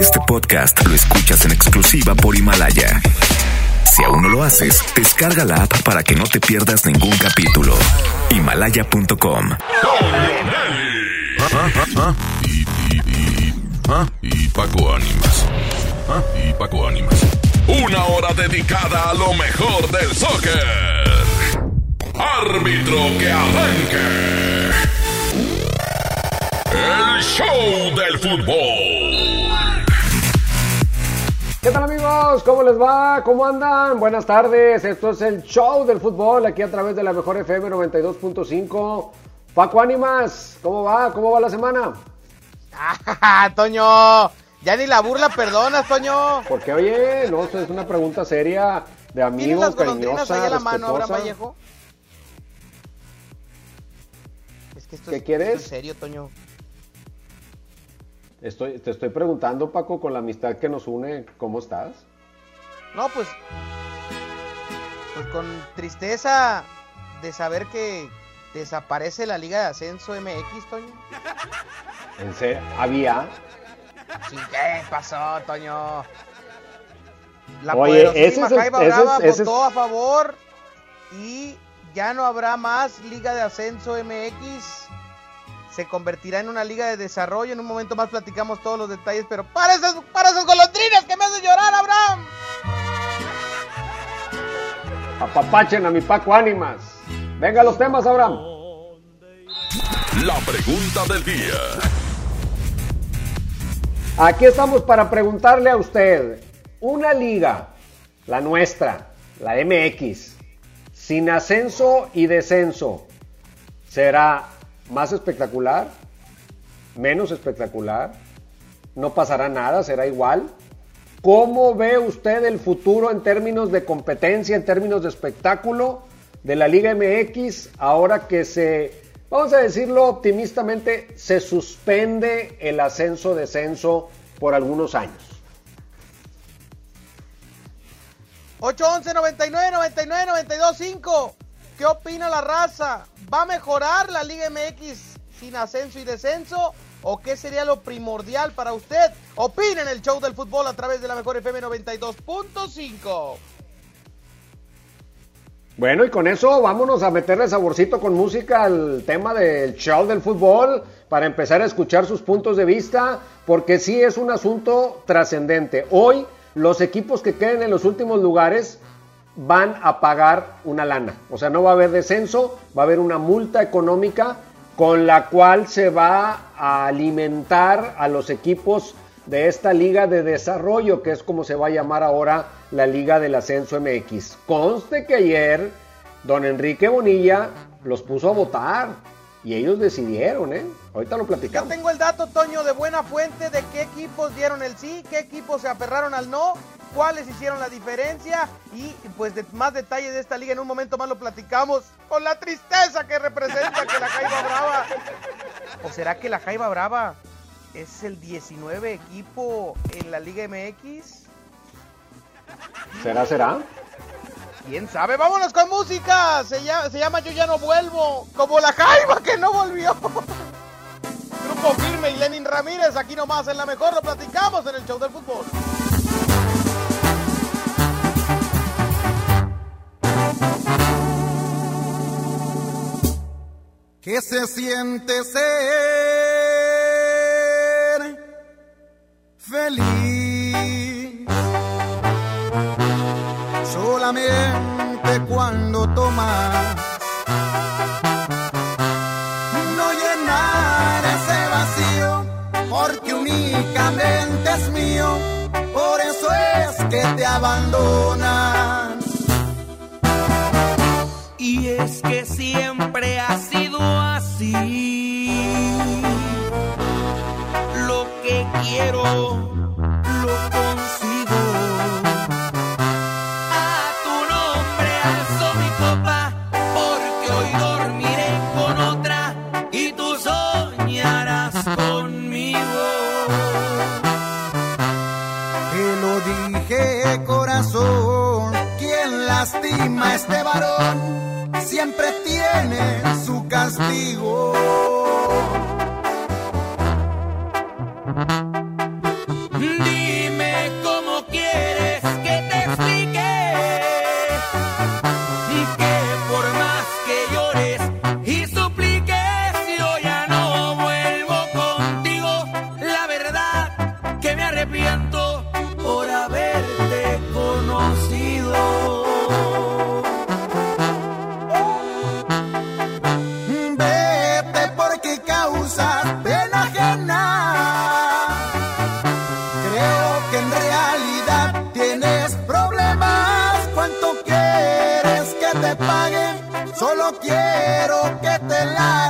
Este podcast lo escuchas en exclusiva por Himalaya. Si aún no lo haces, descarga la app para que no te pierdas ningún capítulo. Himalaya.com. Y, y, y, ah, y Paco Ánimas. Ah, y Paco Ánimas. Una hora dedicada a lo mejor del soccer. Árbitro que arranque. El show del fútbol. ¿Qué tal amigos? ¿Cómo les va? ¿Cómo andan? Buenas tardes. Esto es el show del fútbol aquí a través de la mejor FM 92.5. Paco Ánimas, ¿cómo va? ¿Cómo va la semana? ¡Ah, Toño! Ya ni la burla perdonas, Toño. Porque oye, no, es una pregunta seria de ¿Tienes amigo, las golondrinas ahí cariñosa, a la mano, Abraham respetuosa. Vallejo? Es que esto ¿Qué es, quieres? esto es serio, Toño. Estoy, te estoy preguntando, Paco, con la amistad que nos une, ¿cómo estás? No, pues. Pues con tristeza de saber que desaparece la Liga de Ascenso MX, Toño. En serio, había. Sí, ¿qué pasó, Toño? La Oye, ese es el- Jaiba ese es- Brava ese es- votó a favor y ya no habrá más Liga de Ascenso MX. Se convertirá en una liga de desarrollo. En un momento más platicamos todos los detalles, pero para esas, para esas golondrinas que me hacen llorar, Abraham. Apapachen a mi Paco Ánimas. Venga los temas, Abraham. La pregunta del día. Aquí estamos para preguntarle a usted, una liga, la nuestra, la MX, sin ascenso y descenso, ¿será más espectacular? ¿Menos espectacular? ¿No pasará nada? ¿Será igual? ¿Cómo ve usted el futuro en términos de competencia, en términos de espectáculo de la Liga MX ahora que se, vamos a decirlo optimistamente, se suspende el ascenso-descenso por algunos años? 811 99 99 92 5. ¿Qué opina la raza? ¿Va a mejorar la Liga MX sin ascenso y descenso? ¿O qué sería lo primordial para usted? Opina en el show del fútbol a través de la mejor FM 92.5. Bueno, y con eso vámonos a meterle saborcito con música al tema del show del fútbol para empezar a escuchar sus puntos de vista, porque sí es un asunto trascendente. Hoy los equipos que queden en los últimos lugares van a pagar una lana. O sea, no va a haber descenso, va a haber una multa económica con la cual se va a alimentar a los equipos de esta liga de desarrollo, que es como se va a llamar ahora la Liga del Ascenso MX. Conste que ayer don Enrique Bonilla los puso a votar y ellos decidieron, ¿eh? Ahorita lo platicamos. tengo el dato, Toño, de buena fuente de qué equipos dieron el sí, qué equipos se aferraron al no, cuáles hicieron la diferencia y pues de más detalles de esta liga en un momento más lo platicamos con la tristeza que representa que la Jaiba Brava. ¿O será que la Jaiba Brava es el 19 equipo en la Liga MX? ¿Será, será? ¿Quién sabe? Vámonos con música. Se llama, se llama Yo ya no vuelvo. Como la Jaiba que no volvió. Grupo Firme y Lenin Ramírez. Aquí nomás en la mejor lo platicamos en el show del fútbol. ¿Qué se siente ser feliz? Solamente cuando tomas no llenar ese vacío, porque únicamente es mío, por eso es que te abandonan. Y es que siempre ha sido así. Lo que quiero, lo consigo. A tu nombre alzo mi copa, porque hoy dormiré con otra y tú soñarás conmigo. Te lo dije corazón, quien lastima a este varón siempre tiene su castigo. Quiero que te largues.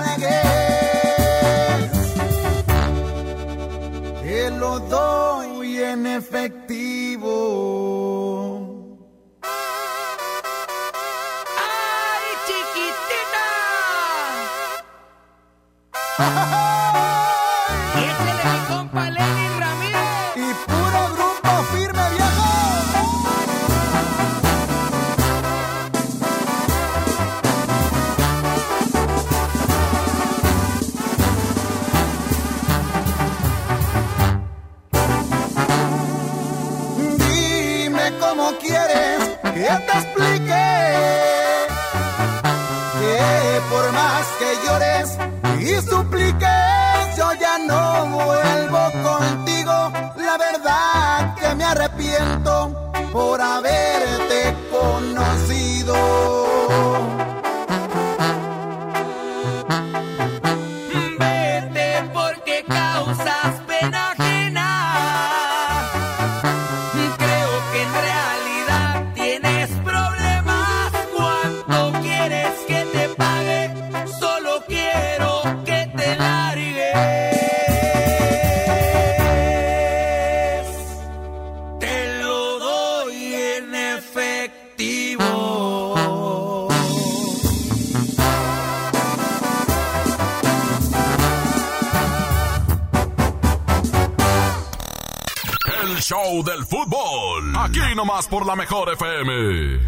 Del fútbol. Aquí nomás por la mejor FM.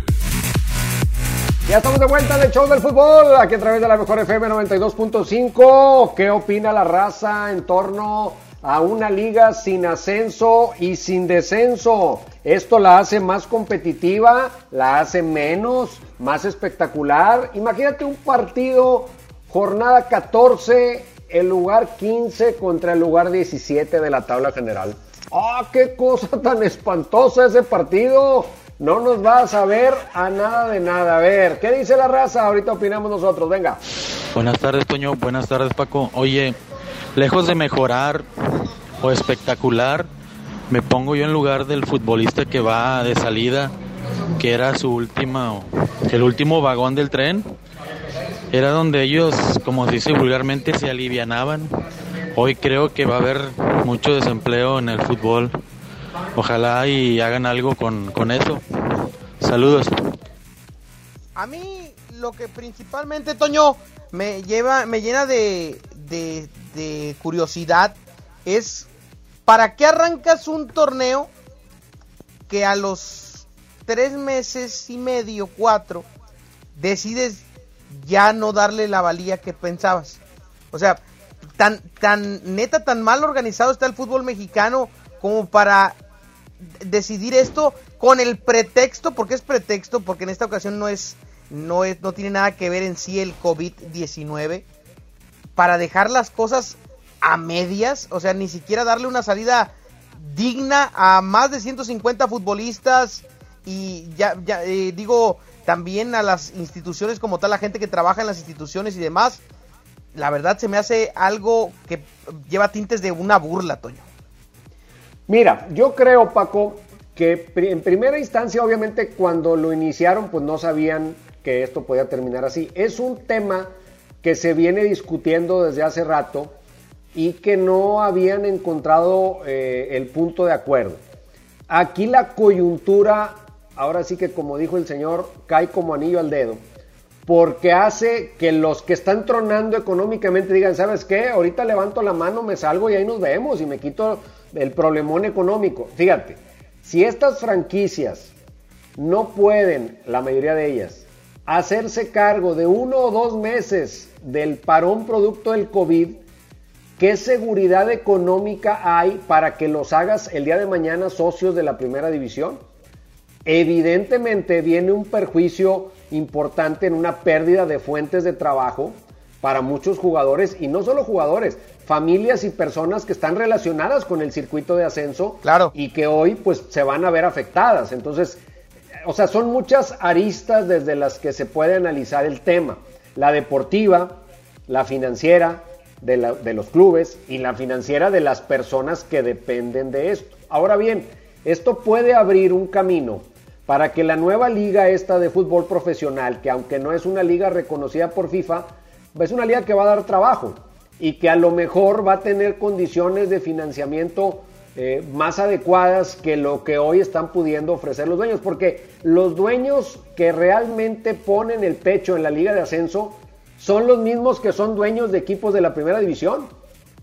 Ya estamos de vuelta en el show del fútbol, aquí a través de la mejor FM 92.5. ¿Qué opina la raza en torno a una liga sin ascenso y sin descenso? Esto la hace más competitiva, la hace menos, más espectacular. Imagínate un partido, jornada 14, el lugar 15 contra el lugar 17 de la tabla general. ¡Ah, qué cosa tan espantosa ese partido! No nos va a saber a nada de nada. A ver, ¿qué dice la raza? Ahorita opinamos nosotros, venga. Buenas tardes, Toño. Buenas tardes, Paco. Oye, lejos de mejorar o espectacular, me pongo yo en lugar del futbolista que va de salida, que era su última, el último vagón del tren. Era donde ellos, como se dice vulgarmente, se alivianaban. Hoy creo que va a haber mucho desempleo en el fútbol. Ojalá y hagan algo con, con eso. Saludos. A mí lo que principalmente, Toño, me lleva, me llena de, de, de curiosidad es ¿para qué arrancas un torneo que a los tres meses y medio, cuatro, decides ya no darle la valía que pensabas? O sea, tan, tan neta, tan mal organizado está el fútbol mexicano como para decidir esto con el pretexto, porque es pretexto, porque en esta ocasión no es, no es, no tiene nada que ver en sí el COVID-19, para dejar las cosas a medias, o sea, ni siquiera darle una salida digna a más de 150 futbolistas y ya, eh, digo también a las instituciones como tal, la gente que trabaja en las instituciones y demás, la verdad se me hace algo que lleva tintes de una burla, Toño. Mira, yo creo, Paco, que en primera instancia, obviamente, cuando lo iniciaron, pues no sabían que esto podía terminar así. Es un tema que se viene discutiendo desde hace rato y que no habían encontrado eh, el punto de acuerdo. Aquí la coyuntura, ahora sí que como dijo el señor, cae como anillo al dedo, porque hace que los que están tronando económicamente digan, ¿sabes qué? Ahorita levanto la mano, me salgo y ahí nos vemos y me quito el problemón económico. Fíjate, si estas franquicias no pueden, la mayoría de ellas, hacerse cargo de uno o dos meses del parón producto del COVID, ¿qué seguridad económica hay para que los hagas el día de mañana socios de la primera división? Evidentemente viene un perjuicio importante en una pérdida de fuentes de trabajo para muchos jugadores y no solo jugadores, familias y personas que están relacionadas con el circuito de ascenso Claro. y que hoy pues se van a ver afectadas. Entonces, o sea, son muchas aristas desde las que se puede analizar el tema. La deportiva, la financiera, de, la- de los clubes y la financiera de las personas que dependen de esto. Ahora bien, esto puede abrir un camino para que la nueva liga esta de fútbol profesional, que aunque no es una liga reconocida por FIFA, es una liga que va a dar trabajo y que a lo mejor va a tener condiciones de financiamiento eh, más adecuadas que lo que hoy están pudiendo ofrecer los dueños, porque los dueños que realmente ponen el pecho en la liga de ascenso son los mismos que son dueños de equipos de la primera división.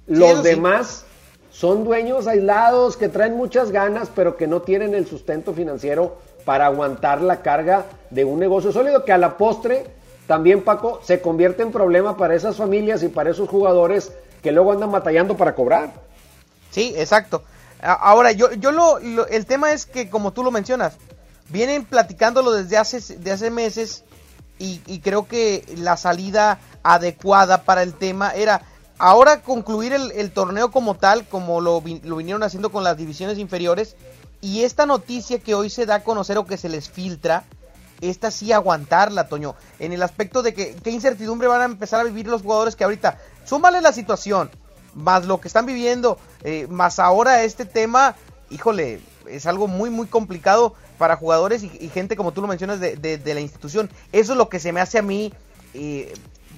Los sí. demás son dueños aislados que traen muchas ganas, pero que no tienen el sustento financiero para aguantar la carga de un negocio sólido que a la postre también Paco se convierte en problema para esas familias y para esos jugadores que luego andan batallando para cobrar. Sí, exacto. Ahora, yo, yo lo, el tema es que, como tú lo mencionas, vienen platicándolo desde hace, de hace meses y, creo que la salida adecuada para el tema era ahora concluir el, el torneo como tal, como lo, lo vinieron haciendo con las divisiones inferiores, y esta noticia que hoy se da a conocer o que se les filtra, esta sí aguantarla, Toño, en el aspecto de que qué incertidumbre van a empezar a vivir los jugadores que ahorita, súmale la situación, más lo que están viviendo, eh, más ahora este tema, híjole, es algo muy, muy complicado para jugadores y, y gente, como tú lo mencionas, de, de- de la institución. Eso es lo que se me hace a mí, eh,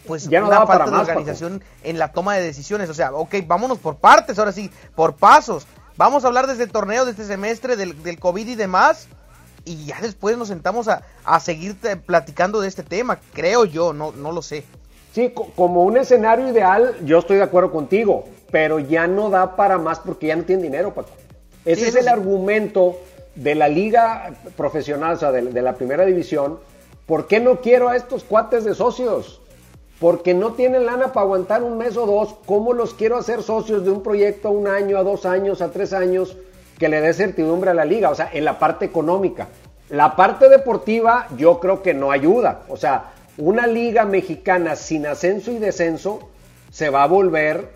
pues, Ya no una falta de más, Paco. organización en la toma de decisiones. O sea, ok, vámonos por partes, ahora sí, por pasos. Vamos a hablar desde el torneo, de este semestre, del, del COVID y demás. Y ya después nos sentamos a, a seguir platicando de este tema, creo yo, no, no lo sé. Sí, co- como un escenario ideal, yo estoy de acuerdo contigo, pero ya no da para más porque ya no tienen dinero, Paco. Ese Sí, es el sí. argumento de la liga profesional, o sea, de, de la primera división. ¿Por qué no quiero a estos cuates de socios? Porque no tienen lana para aguantar un mes o dos. ¿Cómo los quiero hacer socios de un proyecto a un año, a dos años, a tres años, que le dé certidumbre a la liga? O sea, en la parte económica. La parte deportiva yo creo que no ayuda. O sea, una liga mexicana sin ascenso y descenso se va a volver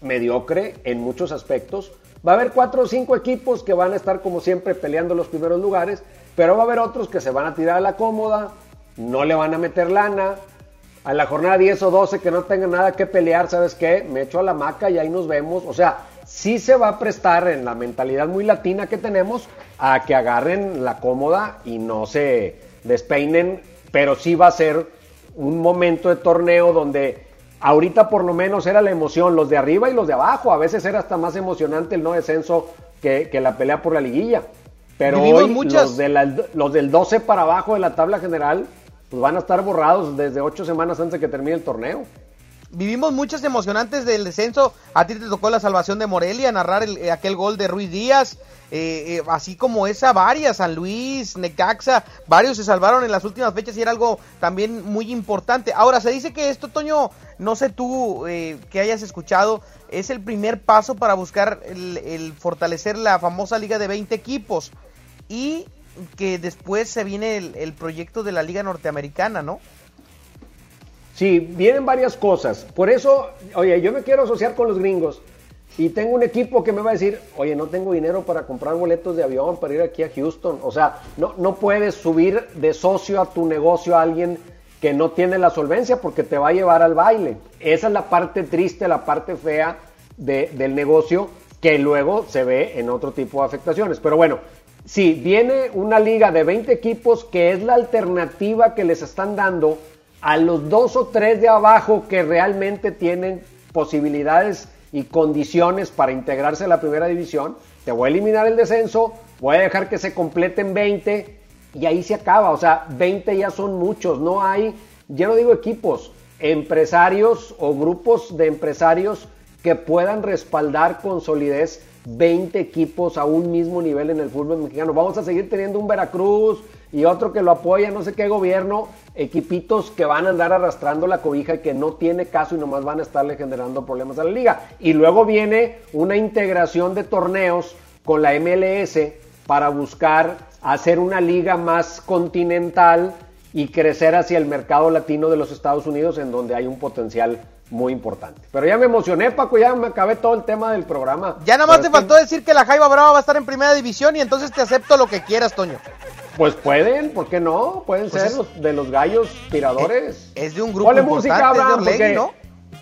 mediocre en muchos aspectos. Va a haber cuatro o cinco equipos que van a estar como siempre peleando los primeros lugares, pero va a haber otros que se van a tirar a la cómoda, no le van a meter lana. A la jornada 10 o 12 que no tengan nada que pelear, ¿sabes qué? Me echo a la maca y ahí nos vemos. O sea, sí se va a prestar en la mentalidad muy latina que tenemos a que agarren la cómoda y no se despeinen, pero sí va a ser un momento de torneo donde ahorita por lo menos era la emoción, los de arriba y los de abajo. A veces era hasta más emocionante el no descenso que, que la pelea por la liguilla. Pero Vivimos hoy muchas- los, de la- los del 12 para abajo de la tabla general pues van a estar borrados desde ocho semanas antes de que termine el torneo. Vivimos muchas emocionantes del descenso. A ti te tocó la salvación de Morelia, narrar el- eh, aquel gol de Ruiz Díaz. eh, eh, así como esa, varias, San Luis, Necaxa, varios se salvaron en las últimas fechas y era algo también muy importante. Ahora, se dice que esto, Toño, no sé tú que hayas escuchado, es el primer paso para buscar el fortalecer la famosa liga de 20 equipos. Y que después se viene el, proyecto de la liga norteamericana, ¿no? Sí, vienen varias cosas. Por eso, oye, yo me quiero asociar con los gringos y tengo un equipo que me va a decir, oye, no tengo dinero para comprar boletos de avión para ir aquí a Houston. O sea, no, no puedes subir de socio a tu negocio a alguien que no tiene la solvencia porque te va a llevar al baile. Esa es la parte triste, la parte fea de- del negocio que luego se ve en otro tipo de afectaciones. Pero bueno, sí, viene una liga de 20 equipos que es la alternativa que les están dando a los dos o tres de abajo que realmente tienen posibilidades y condiciones para integrarse a la primera división. Te voy a eliminar el descenso, voy a dejar que se completen 20 y ahí se acaba. O sea, 20 ya son muchos. No hay, ya no digo equipos, empresarios o grupos de empresarios que puedan respaldar con solidez 20 equipos a un mismo nivel en el fútbol mexicano. Vamos a seguir teniendo un Veracruz y otro que lo apoya, no sé qué gobierno, equipitos que van a andar arrastrando la cobija y que no tiene caso y nomás van a estarle generando problemas a la liga. Y luego viene una integración de torneos con la MLS para buscar hacer una liga más continental y crecer hacia el mercado latino de los Estados Unidos en donde hay un potencial muy importante. Pero ya me emocioné, Paco, ya me acabé todo el tema del programa. Ya nada más te que- faltó decir que la Jaiba Brava va a estar en primera división y entonces te acepto lo que quieras, Toño. Pues pueden, ¿por qué no? Pueden Pues ser es- los, de los gallos tiradores. Es de un grupo importante, música, es de Abraham, Orlegui.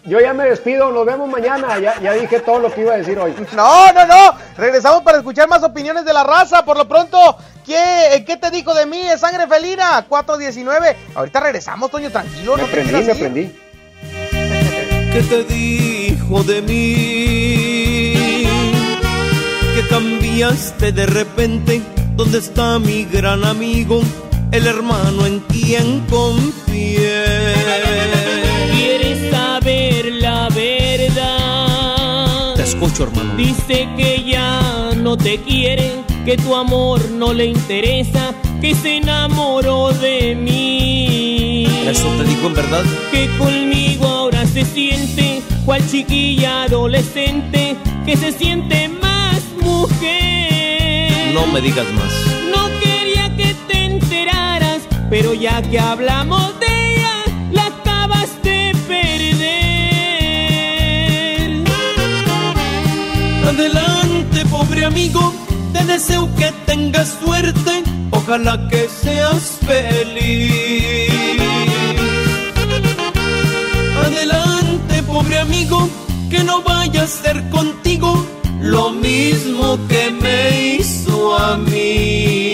Yo ya me despido, nos vemos mañana. Ya, ya dije todo lo que iba a decir hoy. No, no, no. Regresamos para escuchar más opiniones de la raza. Por lo pronto, ¿qué, qué te dijo de mí? Es sangre felina, 419. Ahorita regresamos, Toño, tranquilo. Me no te prendí, quieras me ir. ¿Qué te dijo de mí? Que cambiaste de repente. ¿Dónde está mi gran amigo? El hermano en quien confié. ¿Quieres saber la verdad? Te escucho, hermano. Dice que ya no te quiere, que tu amor no le interesa, que se enamoró de mí. ¿Eso te dijo en verdad? Que conmigo ahora se siente, cual chiquilla adolescente, que se siente más mujer. No me digas más. No quería que te enteraras, pero ya que hablamos de ella, la acabas de perder. Adelante, pobre amigo, te deseo que tengas suerte, ojalá que seas feliz. Amigo, que no vaya a ser contigo lo mismo que me hizo a mí.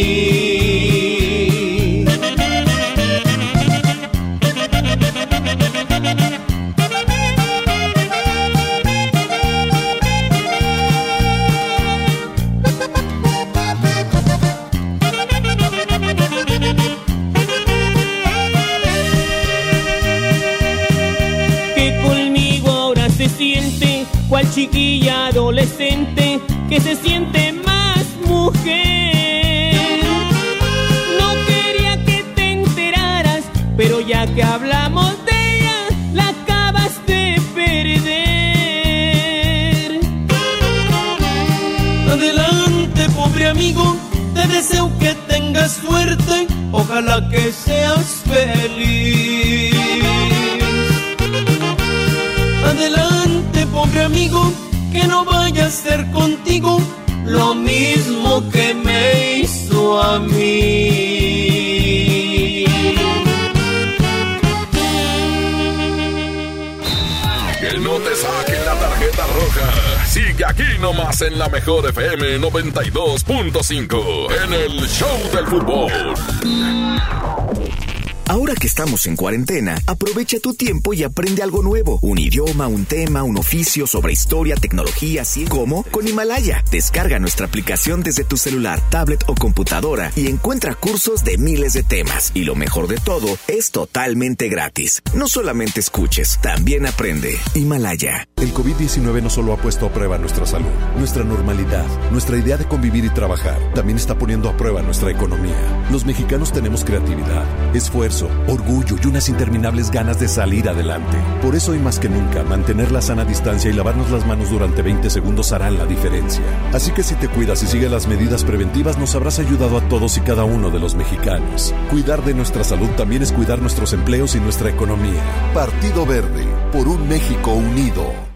Adolescente, que se siente más mujer. No quería que te enteraras, pero ya que hablamos de ella, la acabas de perder. Adelante, pobre amigo, te deseo que tengas suerte, ojalá que seas feliz. Adelante, pobre amigo, que no vaya a ser contigo lo mismo que me hizo a mí. Que no te saquen la tarjeta roja. Sigue aquí nomás en la mejor FM 92.5 en el Show del Fútbol. Ahora que estamos en cuarentena, aprovecha tu tiempo y aprende algo nuevo. Un idioma, un tema, un oficio sobre historia, tecnología, así como con Himalaya. Descarga nuestra aplicación desde tu celular, tablet o computadora y encuentra cursos de miles de temas. Y lo mejor de todo, es totalmente gratis. No solamente escuches, también aprende. Himalaya. El COVID-19 no solo ha puesto a prueba nuestra salud, nuestra normalidad, nuestra idea de convivir y trabajar, también está poniendo a prueba nuestra economía. Los mexicanos tenemos creatividad, esfuerzo, orgullo y unas interminables ganas de salir adelante. Por eso hoy más que nunca, mantener la sana distancia y lavarnos las manos durante 20 segundos harán la diferencia. Así que si te cuidas y sigues las medidas preventivas, nos habrás ayudado a todos y cada uno de los mexicanos. Cuidar de nuestra salud también es cuidar nuestros empleos y nuestra economía. Partido Verde, por un México unido.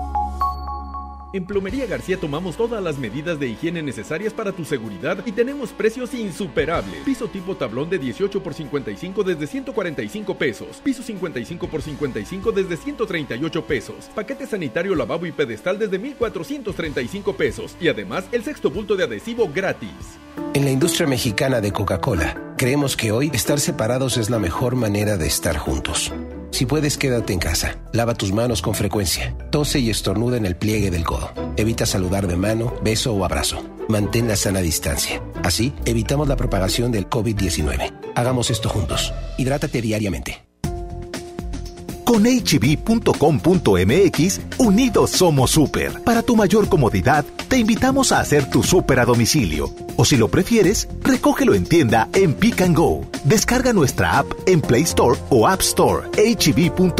En Plomería García tomamos todas las medidas de higiene necesarias para tu seguridad y tenemos precios insuperables. Piso tipo tablón de 18 por 55 desde 145 pesos. Piso 55 por 55 desde 138 pesos. Paquete sanitario lavabo y pedestal desde 1435 pesos. Y además el sexto bulto de adhesivo gratis. En la industria mexicana de Coca-Cola, creemos que hoy estar separados es la mejor manera de estar juntos. Si puedes, quédate en casa. Lava tus manos con frecuencia. Tose y estornuda en el pliegue del codo. Evita saludar de mano, beso o abrazo. Mantén la sana distancia. Así, evitamos la propagación del COVID-19. Hagamos esto juntos. Hidrátate diariamente. Con hb.com.mx, unidos somos super. Para tu mayor comodidad, te invitamos a hacer tu super a domicilio. O si lo prefieres, recógelo en tienda en Pick and Go. Descarga nuestra app en Play Store o App Store. hb.com.mx.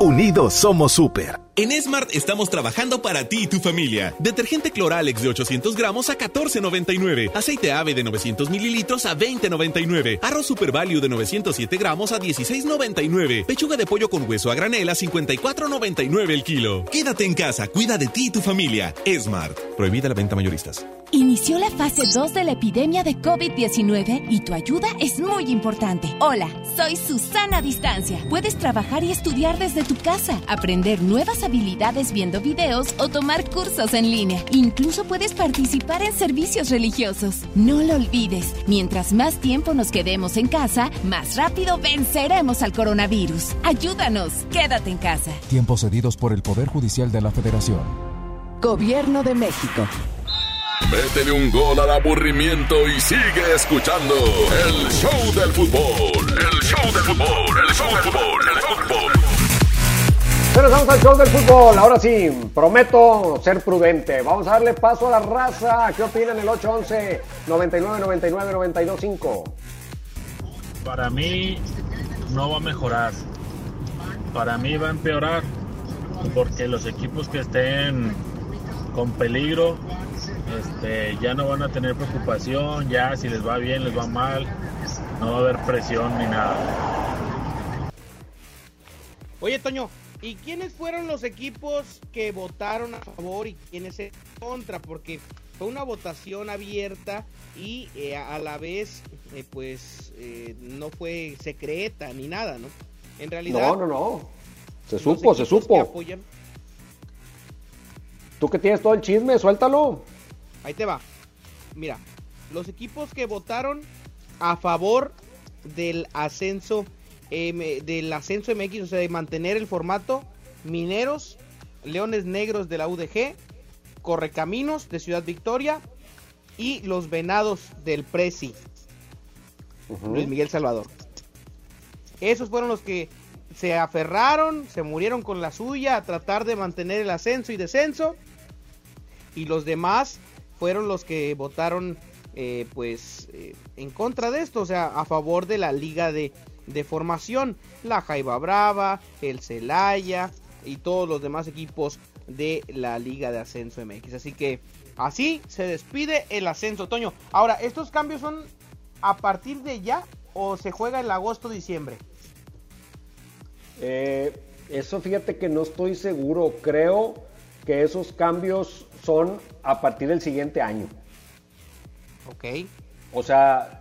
Unidos somos super. En Smart estamos trabajando para ti y tu familia. Detergente Cloralex de 800 gramos a 14.99. Aceite ave de 900 mililitros a 20.99. Arroz Super Value de 907 gramos a 16.99. Pechuga de pollo con hueso a granel a 54.99 el kilo. Quédate en casa, cuida de ti y tu familia. Smart. Prohibida la venta mayoristas. Inició la fase 2 de la epidemia de COVID-19 y tu ayuda es muy importante. Hola, soy Susana Distancia. Puedes trabajar y estudiar desde tu casa, aprender nuevas habilidades viendo videos o tomar cursos en línea. Incluso puedes participar en servicios religiosos. No lo olvides, mientras más tiempo nos quedemos en casa, más rápido venceremos al coronavirus. Ayúdanos, quédate en casa. Tiempos cedidos por el Poder Judicial de la Federación. Gobierno de México. Métele un gol al aburrimiento y sigue escuchando el show del fútbol. El show del fútbol, el show del fútbol, el show del fútbol. Regresamos al show del fútbol. Ahora sí, prometo ser prudente. Vamos a darle paso a la raza. ¿Qué opinan el 811 99 99 92 5? Para mí no va a mejorar. Para mí va a empeorar porque los equipos que estén con peligro este, ya no van a tener preocupación, ya si les va bien, les va mal, no va a haber presión ni nada. Oye, Toño, ¿y quiénes fueron los equipos que votaron a favor y quiénes en contra? Porque fue una votación abierta y eh, a la vez, eh, pues, eh, no fue secreta ni nada, ¿no? En realidad. No, no, no. Se supo, se supo. Apoyan... Tú que tienes todo el chisme, suéltalo. Ahí te va. Mira, los equipos que votaron a favor del ascenso Del ascenso MX, o sea, de mantener el formato, Mineros, Leones Negros de la UDG, Correcaminos de Ciudad Victoria y los Venados del Prezi. Uh-huh. Luis Miguel Salvador. Esos fueron los que se aferraron, se murieron con la suya a tratar de mantener el ascenso y descenso. Y los demás fueron los que votaron eh, pues eh, en contra de esto, o sea, a favor de la liga de, de formación, la Jaiba Brava, el Celaya y todos los demás equipos de la liga de ascenso MX. Así que así se despide el ascenso, Toño. Ahora, ¿estos cambios son a partir de ya o se juega en agosto-diciembre? Eh, eso fíjate que no estoy seguro, creo que esos cambios son a partir del siguiente año. Ok. O sea,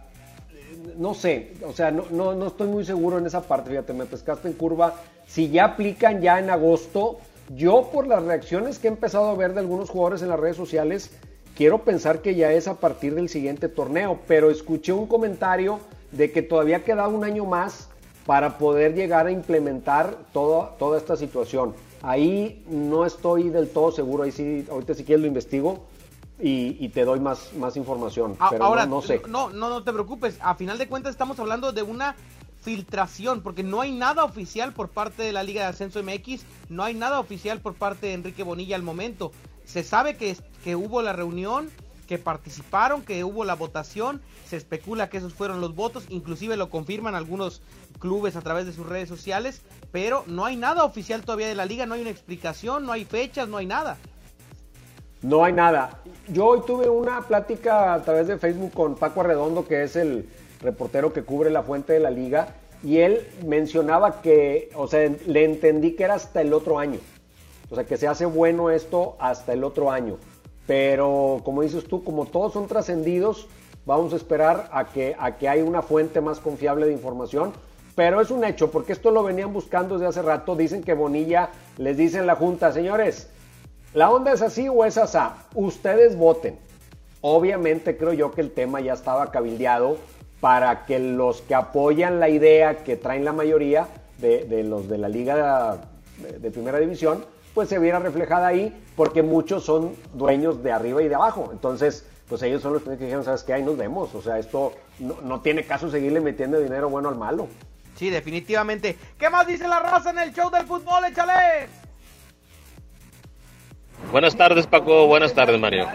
no sé, o sea, no, no, no, estoy muy seguro en esa parte, fíjate, me pescaste en curva. Si ya aplican ya en agosto, yo por las reacciones que he empezado a ver de algunos jugadores en las redes sociales, quiero pensar que ya es a partir del siguiente torneo, pero escuché un comentario de que todavía queda un año más para poder llegar a implementar toda esta situación. Ahí no estoy del todo seguro, ahí sí, ahorita si quieres lo investigo y, y te doy más, más información, Ah, pero Ahora, no, no sé. No, no, no te preocupes, a final de cuentas estamos hablando de una filtración, porque no hay nada oficial por parte de la Liga de Ascenso MX, no hay nada oficial por parte de Enrique Bonilla al momento. Se sabe que, que hubo la reunión, que participaron, que hubo la votación, se especula que esos fueron los votos, inclusive lo confirman algunos clubes a través de sus redes sociales, pero no hay nada oficial todavía de la liga, no hay una explicación, no hay fechas, no hay nada. No hay nada. Yo hoy tuve una plática a través de Facebook con Paco Arredondo, que es el reportero que cubre la fuente de la liga, y él mencionaba que, o sea, le entendí que era hasta el otro año. O sea, que se hace bueno esto hasta el otro año. Pero, como dices tú, como todos son trascendidos, vamos a esperar a que, a que haya una fuente más confiable de información. Pero es un hecho, porque esto lo venían buscando desde hace rato. Dicen que Bonilla les dice en la Junta, señores, ¿la onda es así o es asá? Ustedes voten. Obviamente creo yo que el tema ya estaba cabildeado para que los que apoyan la idea que traen la mayoría de, los de la liga de, de, primera división, pues se viera reflejada ahí, porque muchos son dueños de arriba y de abajo. Entonces, pues ellos son los que dijeron, ¿sabes qué? Ahí nos vemos. O sea, esto no, no tiene caso seguirle metiendo dinero bueno al malo. Sí, definitivamente. ¿Qué más dice la raza en el show del fútbol? Échale. Buenas tardes Paco, buenas tardes Mario.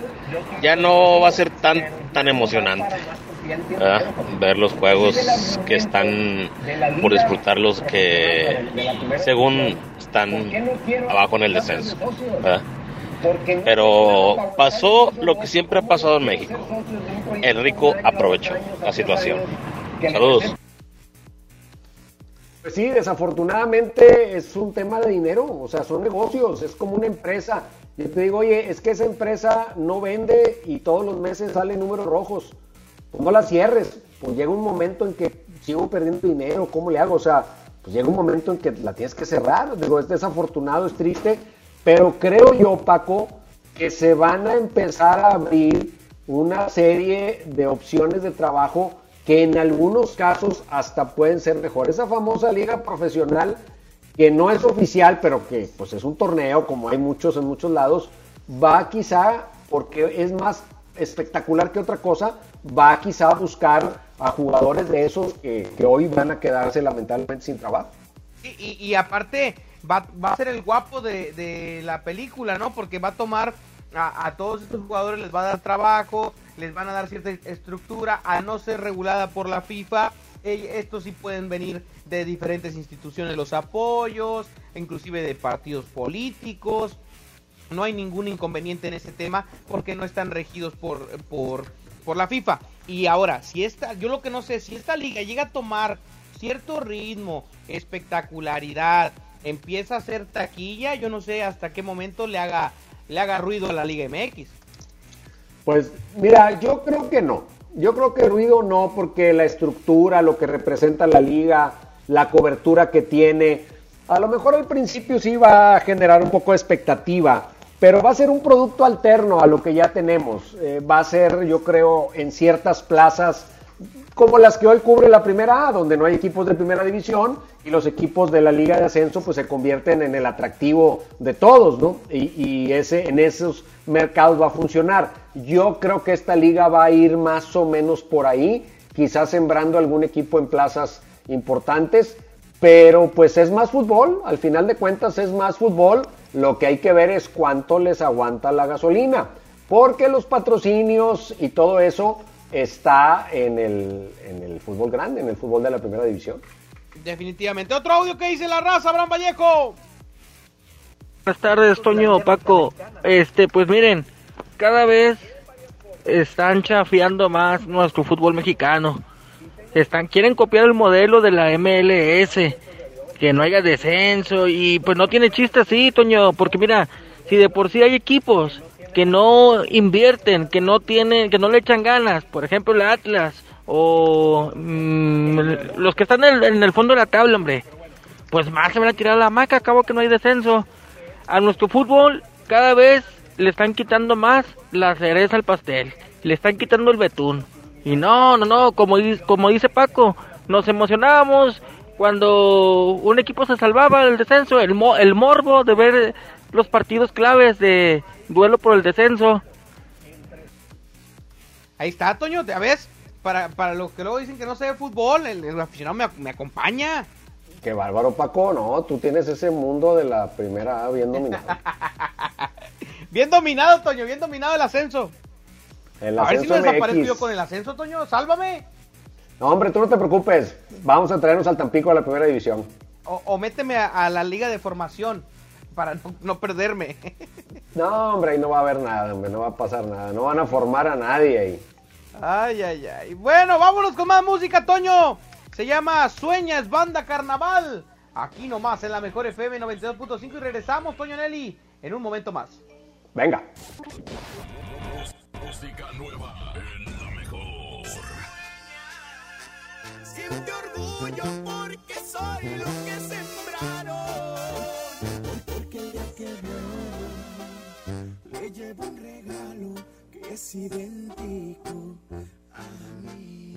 Ya no va a ser tan tan emocionante ver los juegos que están por disfrutarlos que según están abajo en el descenso. Pero pasó lo que siempre ha pasado en México. El rico aprovechó la situación. Saludos. Pues sí, desafortunadamente es un tema de dinero, o sea, son negocios, es como una empresa. Yo te digo, oye, es que esa empresa no vende y todos los meses salen números rojos. Pues no la cierres, pues llega un momento en que sigo perdiendo dinero, ¿cómo le hago? O sea, pues llega un momento en que la tienes que cerrar. Digo, es desafortunado, es triste, pero creo yo, Paco, que se van a empezar a abrir una serie de opciones de trabajo que en algunos casos hasta pueden ser mejores. Esa famosa liga profesional que no es oficial, pero que pues es un torneo, como hay muchos en muchos lados, va quizá, porque es más espectacular que otra cosa, va quizá a buscar a jugadores de esos que, hoy van a quedarse lamentablemente sin trabajo. Y, y, aparte, va, va, a ser el guapo de, de, la película, ¿no? Porque va a tomar a, todos estos jugadores, les va a dar trabajo, les van a dar cierta estructura, a no ser regulada por la FIFA. Estos sí pueden venir de diferentes instituciones, los apoyos, inclusive de partidos políticos. No hay ningún inconveniente en ese tema porque no están regidos por, por, por la FIFA. Y ahora, si esta, yo lo que no sé, si esta liga llega a tomar cierto ritmo, espectacularidad, empieza a hacer taquilla, yo no sé hasta qué momento le haga, le haga ruido a la Liga MX. Pues mira, yo creo que no. Yo creo que ruido no, porque la estructura, lo que representa la liga, la cobertura que tiene, a lo mejor al principio sí va a generar un poco de expectativa, pero va a ser un producto alterno a lo que ya tenemos. Eh, va a ser, yo creo, en ciertas plazas como las que hoy cubre la primera A, donde no hay equipos de primera división y los equipos de la liga de ascenso pues se convierten en el atractivo de todos, ¿no? Y, y, ese, en esos mercados va a funcionar. Yo creo que esta liga va a ir más o menos por ahí, quizás sembrando algún equipo en plazas importantes, pero pues es más fútbol, al final de cuentas es más fútbol, lo que hay que ver es cuánto les aguanta la gasolina, porque los patrocinios y todo eso está en el, en el fútbol grande, en el fútbol de la primera división. Definitivamente. Otro audio que dice la raza, Abraham Vallejo. Buenas tardes, Toño, Paco. Este, pues miren, cada vez están chafiando más nuestro fútbol mexicano. Están, quieren copiar el modelo de la MLS, que no haya descenso y pues no tiene chiste así, Toño, porque mira, si de por sí hay equipos que no invierten, que no tienen, que no le echan ganas, por ejemplo el Atlas o mmm, los que están en el, en el, fondo de la tabla, hombre, pues más se van a tirar a la maca, acabo que no hay descenso. A nuestro fútbol cada vez le están quitando más la cereza al pastel, le están quitando el betún. Y no, no, no, como, como dice Paco, nos emocionábamos cuando un equipo se salvaba del descenso, el, mo el morbo de ver los partidos claves de duelo por el descenso. Ahí está, Toño, a ver, para, para los que luego dicen que no sé de fútbol, el, el aficionado me, me, acompaña. Qué bárbaro, Paco, no, tú tienes ese mundo de la primera bien dominado. bien dominado, Toño, bien dominado el ascenso. El a ascenso ver si no desaparezco yo con el ascenso, Toño, sálvame. No, hombre, tú no te preocupes, vamos a traernos al Tampico a la primera división. O, o méteme a, a la liga de formación para no, no, perderme. No, hombre, ahí no va a haber nada, hombre, no va a pasar nada. No van a formar a nadie ahí. Ay, ay, ay. Bueno, vámonos con más música, Toño. Se llama Sueñas Banda Carnaval. Aquí nomás en la mejor FM 92.5 y regresamos, Toño Nelly, en un momento más. Venga. Música nueva en la mejor. Siente orgullo porque soy lo que sembraron. Llevo un regalo que es idéntico a mí.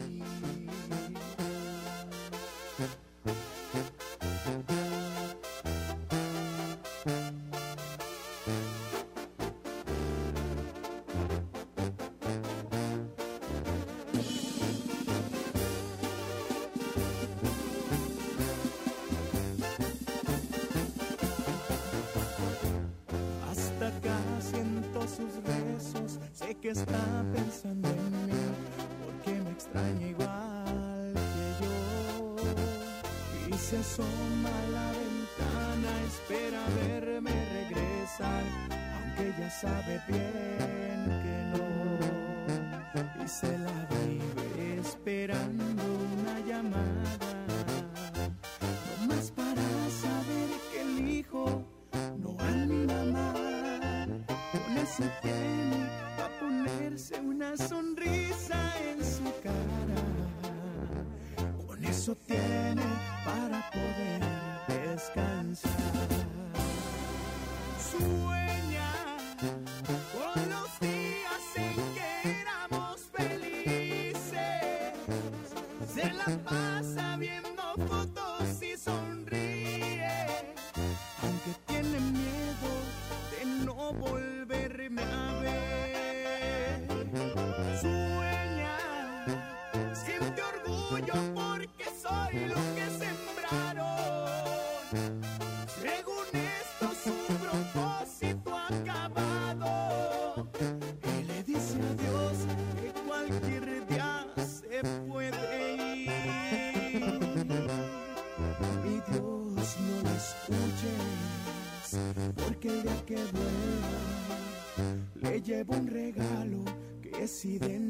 Llevo un regalo que es idéntico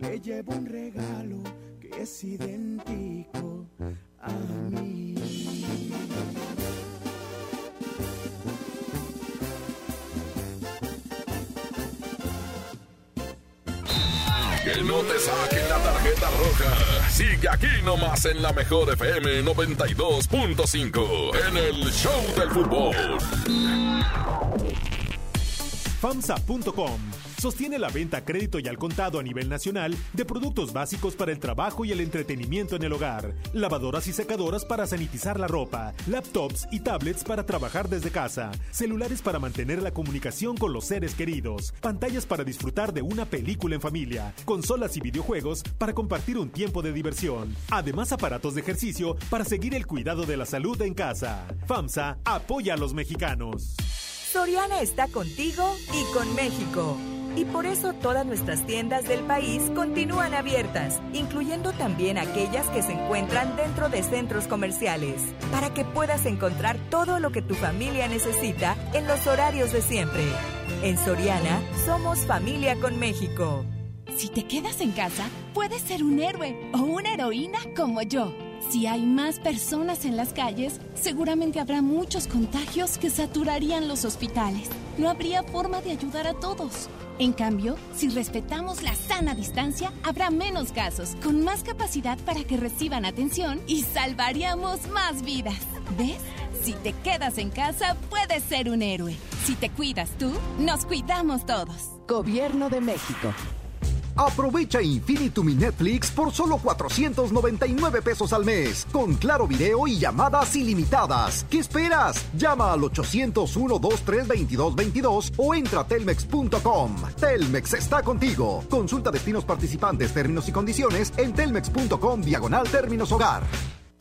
le llevo un regalo que es idéntico a mí. Que no te saquen la tarjeta roja. Sigue aquí nomás en la mejor FM 92.5 en el Show del Fútbol. FAMSA.com sostiene la venta a crédito y al contado a nivel nacional de productos básicos para el trabajo y el entretenimiento en el hogar, lavadoras y secadoras para sanitizar la ropa, laptops y tablets para trabajar desde casa, celulares para mantener la comunicación con los seres queridos, pantallas para disfrutar de una película en familia, consolas y videojuegos para compartir un tiempo de diversión, además aparatos de ejercicio para seguir el cuidado de la salud en casa. FAMSA apoya a los mexicanos. Soriana está contigo y con México. Y por eso todas nuestras tiendas del país continúan abiertas, incluyendo también aquellas que se encuentran dentro de centros comerciales, para que puedas encontrar todo lo que tu familia necesita en los horarios de siempre. En Soriana, somos familia con México. Si te quedas en casa, puedes ser un héroe o una heroína como yo. Si hay más personas en las calles, seguramente habrá muchos contagios que saturarían los hospitales. No habría forma de ayudar a todos. En cambio, si respetamos la sana distancia, habrá menos casos, con más capacidad para que reciban atención y salvaríamos más vidas. ¿Ves? Si te quedas en casa, puedes ser un héroe. Si te cuidas tú, nos cuidamos todos. Gobierno de México. Aprovecha Infinitum y Netflix por solo 499 pesos al mes, con claro video y llamadas ilimitadas. ¿Qué esperas? Llama al 801-23222 o entra a telmex.com. Telmex está contigo. Consulta destinos participantes, términos y condiciones en telmex.com diagonal términos hogar.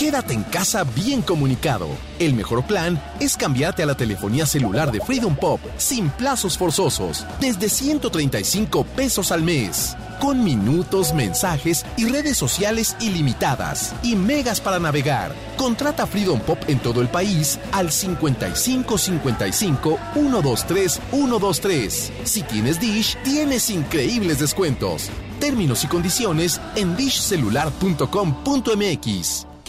Quédate en casa bien comunicado. El mejor plan es cambiarte a la telefonía celular de Freedom Pop sin plazos forzosos, desde 135 pesos al mes, con minutos, mensajes y redes sociales ilimitadas y megas para navegar. Contrata Freedom Pop en todo el país al 55 55 123 123. Si tienes Dish, tienes increíbles descuentos. Términos y condiciones en dishcelular.com.mx.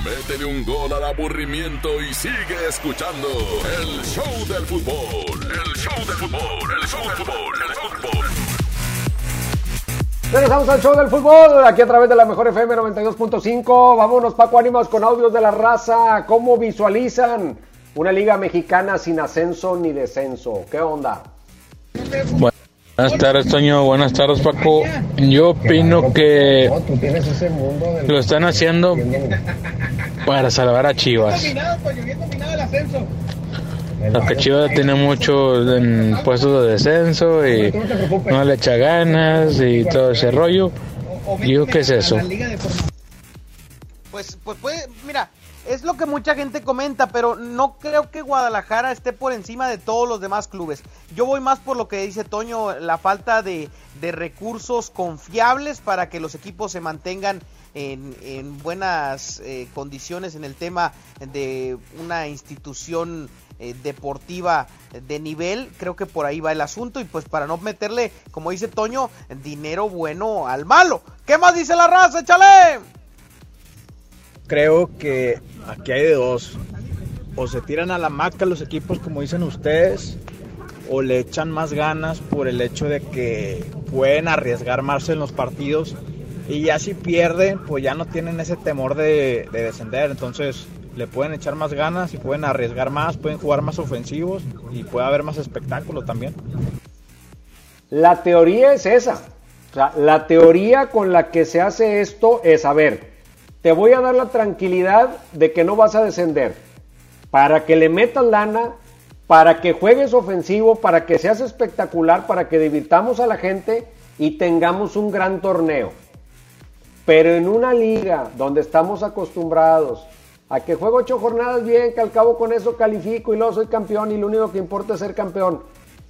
Métele un gol al aburrimiento y sigue escuchando el show del fútbol. El show del fútbol, el show del fútbol, el show del fútbol. Regresamos al show del fútbol, aquí a través de la mejor FM 92.5. Vámonos, Paco Ánimas, con audios de la raza. ¿Cómo visualizan una liga mexicana sin ascenso ni descenso? ¿Qué onda? Buenas tardes, Toño. Buenas tardes, Paco. Yo opino que lo están haciendo para salvar a Chivas. Porque Chivas tiene mucho en puestos de descenso y no le echa ganas y todo ese rollo. Digo, ¿qué es eso? Pues, pues puede, es lo que mucha gente comenta, pero no creo que Guadalajara esté por encima de todos los demás clubes. Yo voy más por lo que dice Toño, la falta de, de recursos confiables para que los equipos se mantengan en, en buenas eh, condiciones en el tema de una institución eh, deportiva de nivel. Creo que por ahí va el asunto y pues para no meterle, como dice Toño, dinero bueno al malo. ¿Qué más dice la raza? Échale. creo que aquí hay de dos. O se tiran a la maca los equipos como dicen ustedes, o le echan más ganas por el hecho de que pueden arriesgar más en los partidos. Y ya si pierden, pues ya no tienen ese temor de, de descender. Entonces le pueden echar más ganas y pueden arriesgar más, pueden jugar más ofensivos y puede haber más espectáculo también. La teoría es esa. O sea, la teoría con la que se hace esto es, a ver, te voy a dar la tranquilidad de que no vas a descender. Para que le metas lana, para que juegues ofensivo, para que seas espectacular, para que divirtamos a la gente y tengamos un gran torneo. Pero en una liga donde estamos acostumbrados a que juego ocho jornadas bien, que al cabo con eso califico y luego soy campeón y lo único que importa es ser campeón.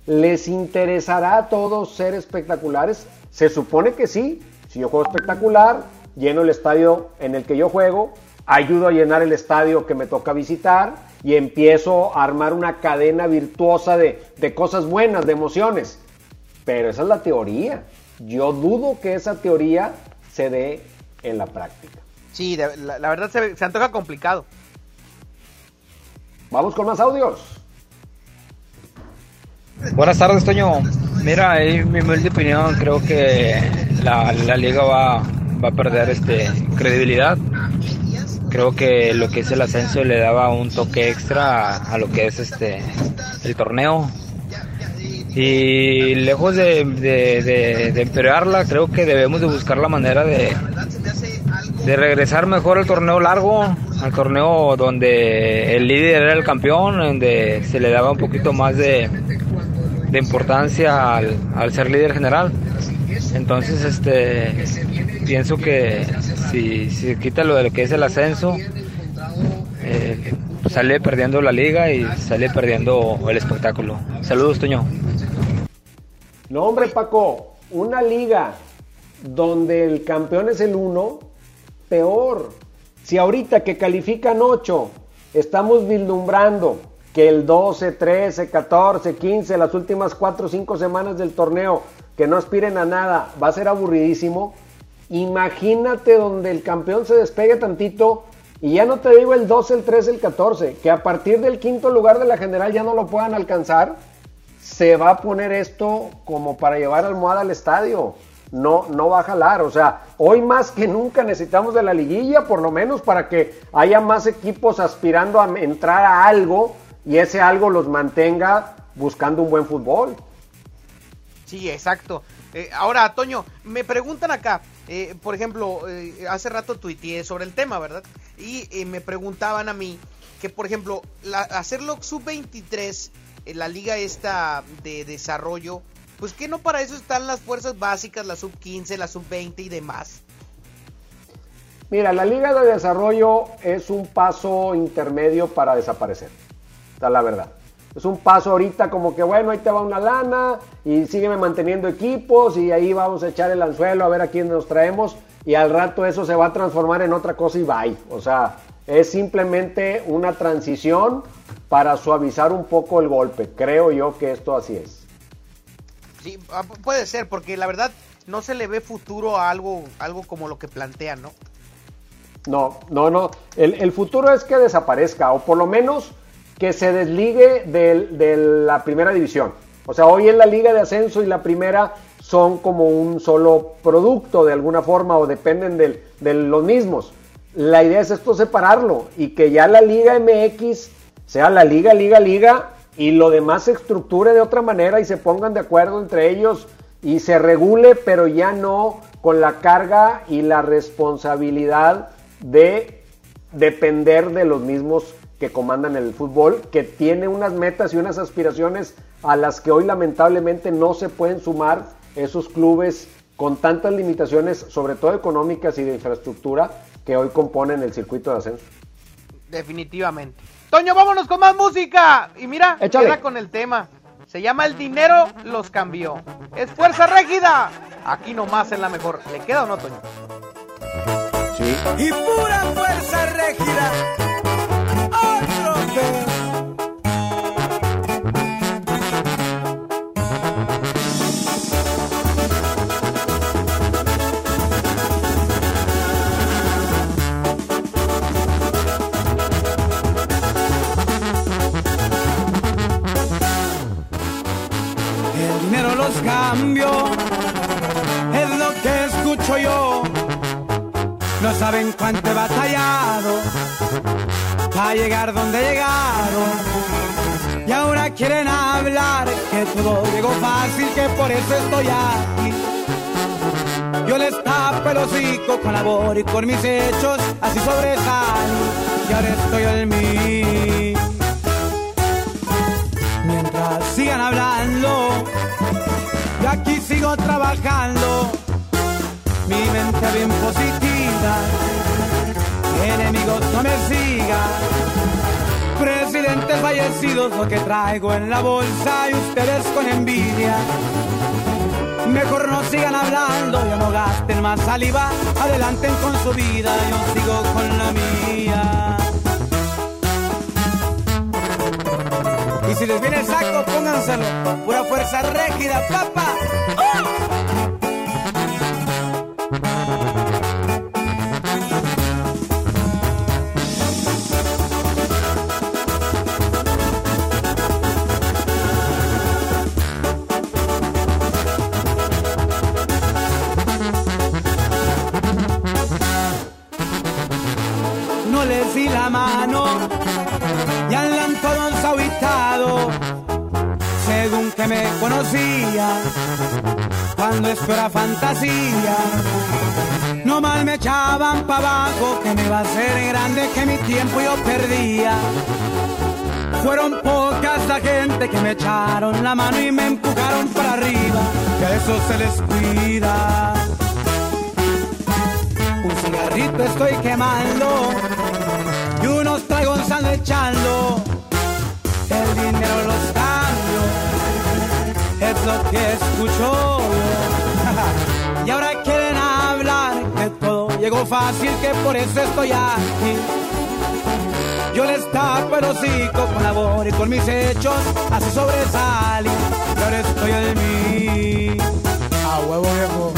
¿Les interesará a todos ser espectaculares? Se supone que sí. Si yo juego espectacular, lleno el estadio en el que yo juego, ayudo a llenar el estadio que me toca visitar y empiezo a armar una cadena virtuosa de, de cosas buenas, de emociones. Pero esa es la teoría. Yo dudo que esa teoría se dé en la práctica. Sí, de- la, la verdad se, se antoja complicado. Vamos con más audios. Buenas tardes, Toño. Mira, en mi humilde opinión, creo que la, la liga va, va a perder este credibilidad. Creo que lo que es el ascenso le daba un toque extra a, lo que es este el torneo. Y lejos de, de, empeorarla, creo que debemos de buscar la manera de, de regresar mejor al torneo largo, al torneo donde el líder era el campeón, donde se le daba un poquito más de, importancia al ser líder general. Entonces, este, pienso que si, se quita lo de lo que es el ascenso, eh, sale perdiendo la liga y sale perdiendo el espectáculo. Saludos, Toño. No, hombre, Paco, una liga donde el campeón es el 1, peor. Si ahorita que califican 8, estamos vislumbrando que el 12, 13, 14, 15, las últimas 4 o 5 semanas del torneo, que no aspiren a nada, va a ser aburridísimo. Imagínate donde el campeón se despegue tantito y ya no te digo el 12, el 13, el 14, que a partir del quinto lugar de la general ya no lo puedan alcanzar se va a poner esto como para llevar almohada al estadio. no, no va a jalar. O sea, hoy más que nunca necesitamos de la liguilla, por lo menos para que haya más equipos aspirando a entrar a algo y ese algo los mantenga buscando un buen fútbol. Sí, exacto. Eh, ahora, Toño, me preguntan acá, eh, por ejemplo, eh, hace rato tuiteé sobre el tema, ¿verdad? Y me preguntaban a mí que, por ejemplo, hacerlo sub-23, la liga esta de desarrollo, pues que no para eso están las fuerzas básicas, la sub-15, la sub-20 y demás. Mira, la liga de desarrollo es un paso intermedio para desaparecer, está la verdad. Es un paso ahorita como que bueno, ahí te va una lana y sígueme manteniendo equipos y ahí vamos a echar el anzuelo a ver a quién nos traemos y al rato eso se va a transformar en otra cosa y bye. O sea, es simplemente una transición para suavizar un poco el golpe. Creo yo que esto así es. Sí, ah, puede ser, porque la verdad no se le ve futuro a algo, algo como lo que plantean, ¿no? No, no, no. El, futuro es que desaparezca, o por lo menos que se desligue de, la primera división. O sea, hoy en la liga de ascenso y la primera son como un solo producto de alguna forma o dependen de los mismos. La idea es esto separarlo y que ya la Liga MX sea la Liga, Liga, Liga y lo demás se estructure de otra manera y se pongan de acuerdo entre ellos y se regule, pero ya no con la carga y la responsabilidad de depender de los mismos que comandan el fútbol, que tiene unas metas y unas aspiraciones a las que hoy lamentablemente no se pueden sumar esos clubes con tantas limitaciones, sobre todo económicas y de infraestructura, que hoy componen el circuito de ascenso. Definitivamente. Toño, vámonos con más música. Y mira, queda con el tema. Se llama El dinero los cambió. Es fuerza rígida. Aquí nomás en la mejor. ¿Le queda o no, Toño? Sí. Y pura fuerza rígida. Otro cambio, saben cuánto he batallado para llegar donde llegaron. Y ahora quieren hablar que todo llegó fácil, que por eso estoy aquí. Yo les tapo el hocico con labor y por mis hechos, así sobresalí. Y ahora estoy en mí. Mientras sigan hablando y aquí sigo trabajando, mi mente bien positiva, enemigos no me sigan, presidentes fallecidos lo que traigo en la bolsa y ustedes con envidia. Mejor no sigan hablando, ya no gasten más saliva, adelanten con su vida, yo sigo con la mía. Y si les viene el saco, pónganselo. Pura fuerza rígida, papá. No que me conocía, cuando esto era fantasía. No mal me echaban para abajo, que me iba a ser grande, que mi tiempo yo perdía. Fueron pocas la gente que me echaron la mano y me empujaron para arriba, que a eso se les cuida. Un cigarrito estoy quemando y unos traigo echando el dinero los es lo que escucho y ahora quieren hablar que todo llegó fácil, que por eso estoy aquí. Yo les tapo el hocico con labor y con mis hechos, así sobresalí, y ahora estoy en mí. A huevo viejo.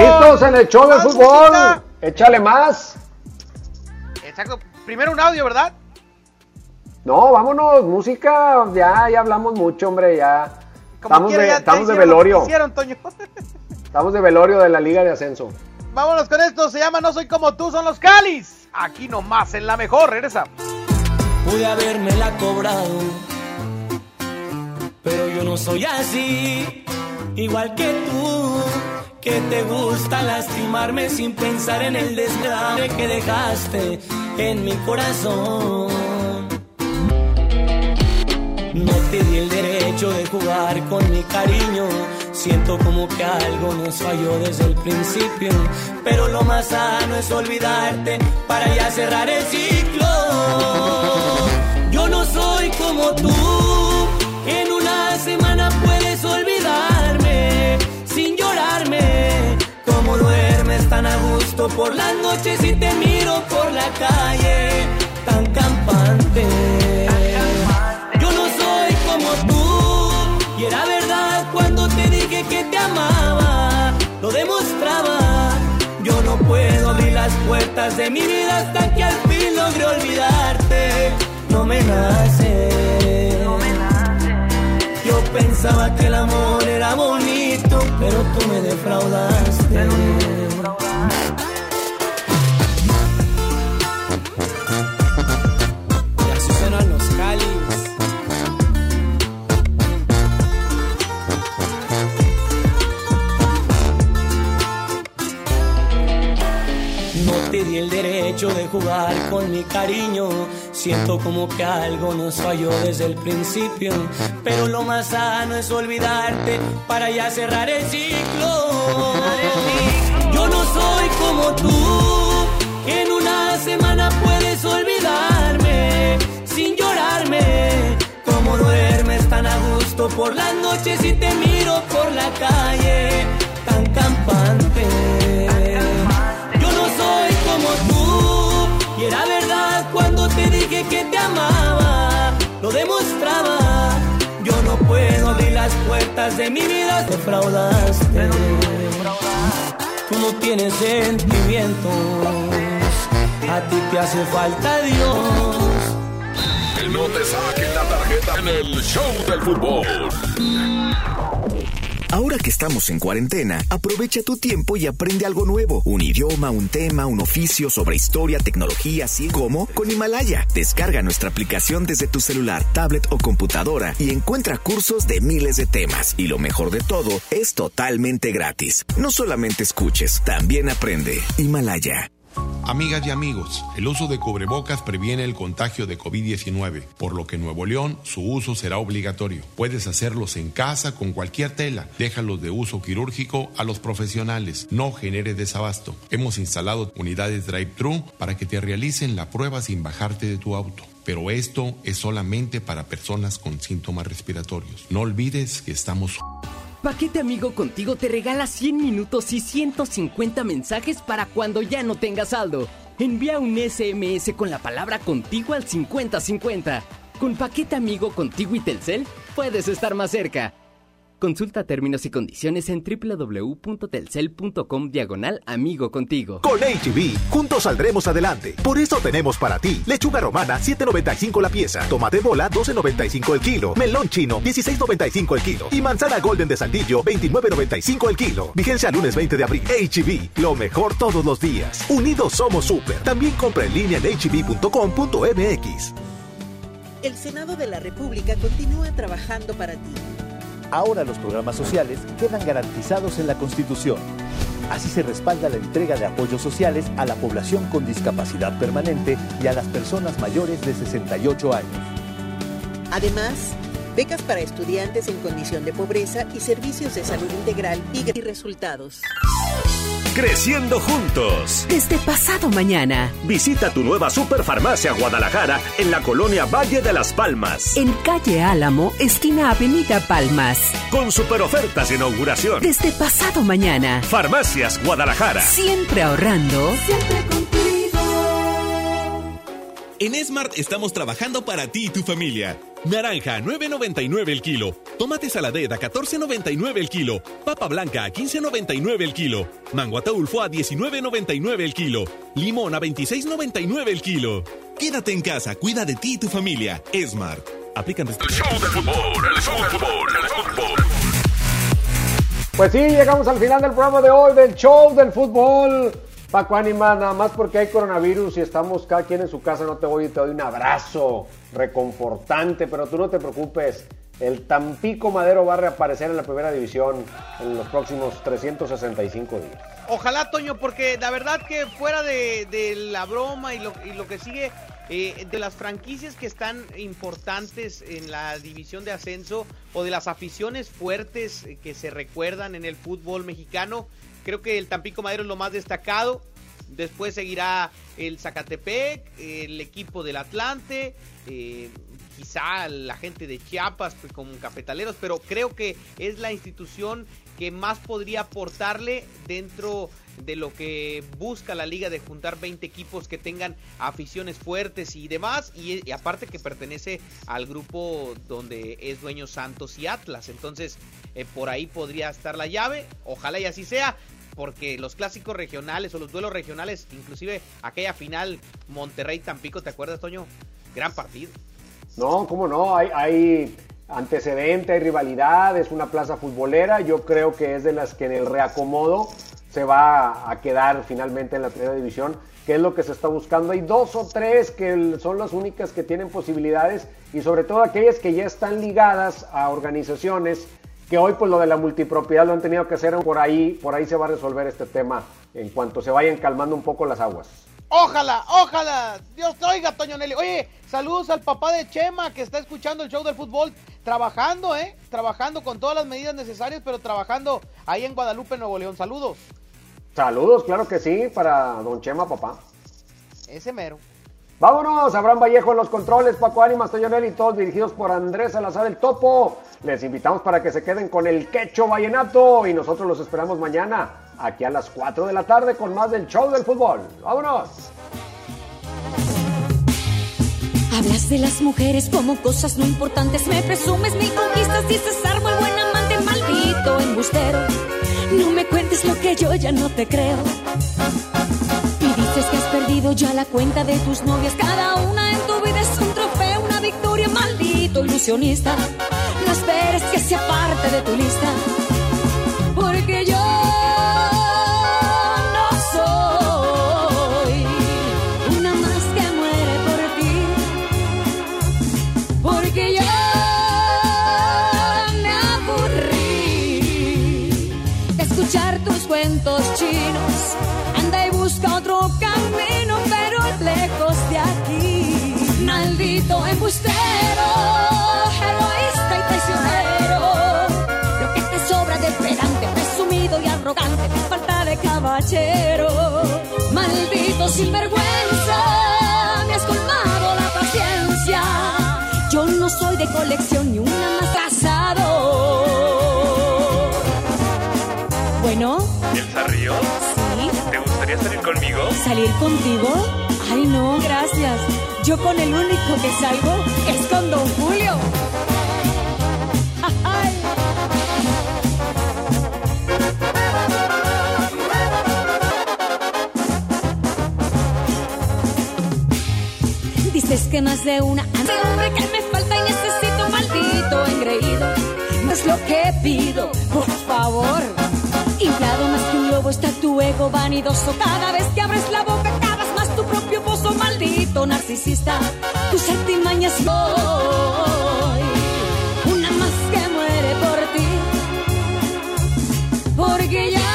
Carlitos en el show de fútbol. Échale más. Exacto. Primero un audio, ¿verdad? No, vámonos, música. Ya, ya hablamos mucho, hombre, ya. estamos de, estamos de velorio. estamos de velorio de la Liga de Ascenso. Vámonos con esto, se llama No Soy Como Tú, son los Calis. Aquí nomás, en la mejor, regresa. Pude haberme la cobrado, pero yo no soy así, igual que tú, que te gusta lastimarme sin pensar en el desgrace que dejaste en mi corazón. No te di el derecho de jugar con mi cariño. Siento como que algo nos falló desde el principio. Pero lo más sano es olvidarte para ya cerrar el ciclo. Yo no soy como tú. Por las noches y te miro por la calle tan campante. Yo no soy como tú. Y era verdad cuando te dije que te amaba. Lo demostraba. Yo no puedo abrir las puertas de mi vida hasta que al fin logre olvidarte. No me nace. Yo pensaba que el amor era bonito, pero tú me defraudaste. Y de jugar con mi cariño. Siento como que algo nos falló desde el principio. Pero lo más sano es olvidarte para ya cerrar el ciclo. Yo no soy como tú. En una semana puedes olvidarme sin llorarme. Como duermes tan a gusto por las noches y te miro por la calle tan campante. Era verdad cuando te dije que te amaba. Lo demostraba. Yo no puedo abrir las puertas de mi vida. Te fraudaste. Tú no tienes sentimientos. A ti te hace falta Dios. Que no te saquen la tarjeta en el show del fútbol. Ahora que estamos en cuarentena, aprovecha tu tiempo y aprende algo nuevo. Un idioma, un tema, un oficio sobre historia, tecnología, así como con Himalaya. Descarga nuestra aplicación desde tu celular, tablet o computadora y encuentra cursos de miles de temas. Y lo mejor de todo, es totalmente gratis. No solamente escuches, también aprende. Himalaya. Amigas y amigos, el uso de cubrebocas previene el contagio de COVID-19, por lo que en Nuevo León su uso será obligatorio. Puedes hacerlos en casa con cualquier tela. Déjalos de uso quirúrgico a los profesionales. No genere desabasto. Hemos instalado unidades drive-thru para que te realicen la prueba sin bajarte de tu auto. Pero esto es solamente para personas con síntomas respiratorios. No olvides que estamos... Paquete Amigo Contigo te regala 100 minutos y 150 mensajes para cuando ya no tengas saldo. Envía un SMS con la palabra contigo al 5050. Con Paquete Amigo Contigo y Telcel, puedes estar más cerca. Consulta términos y condiciones en www.telcel.com diagonal amigo contigo. Con HB, juntos saldremos adelante. Por eso tenemos para ti lechuga romana 7.95 la pieza, tomate bola 12.95 el kilo, melón chino 16.95 el kilo y manzana golden de Saldillo 29.95 el kilo. Vigencia lunes 20 de abril. HB, lo mejor todos los días. Unidos somos super. También compra en línea en hb.com.mx. El Senado de la República continúa trabajando para ti. Ahora los programas sociales quedan garantizados en la Constitución. Así se respalda la entrega de apoyos sociales a la población con discapacidad permanente y a las personas mayores de 68 años. Además, becas para estudiantes en condición de pobreza y servicios de salud integral y resultados. Creciendo juntos. Desde pasado mañana. Visita tu nueva Superfarmacia Guadalajara en la colonia Valle de las Palmas. En calle Álamo, esquina Avenida Palmas. Con super ofertas de inauguración. Desde pasado mañana. Farmacias Guadalajara. Siempre ahorrando. Siempre contigo. En Smart estamos trabajando para ti y tu familia. Naranja a 9.99 el kilo. Tomate saladera a 14.99 el kilo. Papa blanca a 15.99 el kilo. Mango ataulfo a 19.99 el kilo. Limón a 26.99 el kilo. Quédate en casa, cuida de ti y tu familia. Smart. Aplican El show del fútbol, el show del fútbol, el show del fútbol. Pues sí, llegamos al final del programa de hoy del show del fútbol. Paco Anima, nada más porque hay coronavirus y estamos cada quien en su casa, no te voy y te doy un abrazo reconfortante, pero tú no te preocupes. El Tampico Madero va a reaparecer en la primera división en los próximos 365 días. Ojalá, Toño, porque la verdad que fuera de, la broma y lo, y lo que sigue, eh, de las franquicias que están importantes en la división de ascenso o de las aficiones fuertes eh, que se recuerdan en el fútbol mexicano, creo que el Tampico Madero es lo más destacado. Después seguirá el Zacatepec, el equipo del Atlante, eh, quizá la gente de Chiapas pues, como cafetaleros, pero creo que es la institución que más podría aportarle dentro de lo que busca la liga de juntar 20 equipos que tengan aficiones fuertes y demás y, aparte que pertenece al grupo donde es dueño Santos y Atlas. Entonces eh, por ahí podría estar la llave ojalá y así sea porque los clásicos regionales o los duelos regionales inclusive aquella final Monterrey Tampico te acuerdas Toño gran partido. No, cómo no, hay, hay antecedente, hay rivalidad, es una plaza futbolera, yo creo que es de las que en el reacomodo se va a quedar finalmente en la primera división, que es lo que se está buscando. Hay dos o tres que son las únicas que tienen posibilidades y sobre todo aquellas que ya están ligadas a organizaciones que hoy pues lo de la multipropiedad lo han tenido que hacer por ahí, por ahí se va a resolver este tema en cuanto se vayan calmando un poco las aguas. Ojalá, ojalá. Dios te oiga, Toño Nelly. Oye, saludos al papá de Chema que está escuchando el show del fútbol. Trabajando, ¿eh? Trabajando con todas las medidas necesarias, pero trabajando ahí en Guadalupe, Nuevo León. Saludos. Saludos, claro que sí, para don Chema, papá. Ese mero. Vámonos, Abraham Vallejo en los controles, Paco Ánimas, Toyonel todos dirigidos por Andrés Salazar el Topo. Les invitamos para que se queden con el quecho vallenato y nosotros los esperamos mañana aquí a las 4 de la tarde con más del show del fútbol. Vámonos. Hablas de las mujeres como cosas no importantes, me presumes mil conquistas, dices árbol, buen amante, maldito embustero. No me cuentes lo que yo ya no te creo. Y dices que has perdido ya la cuenta de tus novias, cada una en tu vida es un trofeo, una victoria, maldito ilusionista. No esperes que sea parte de tu lista, porque yo arrogante, falta de caballero. Maldito sinvergüenza, me has colmado la paciencia. Yo no soy de colección ni una más casado. Bueno, ¿Elsa Ríos? sí, ¿Te gustaría salir conmigo? salir contigo. Ay, no, gracias. Yo con el único que salgo es con Don Julio. Ay. Dices que más de una de hombre que me falta y necesito maldito engreído. No es lo que pido, por favor. Inflado más que un lobo está tu ego vanidoso. Cada vez que abres la boca cavas más tu propio pozo, maldito narcisista. Tus artimañas soy una más que muere por ti. Porque ya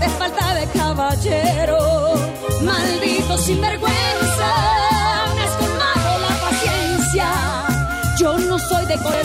Te falta de caballero. Maldito sinvergüenza, me has colmado la paciencia. Yo no soy de core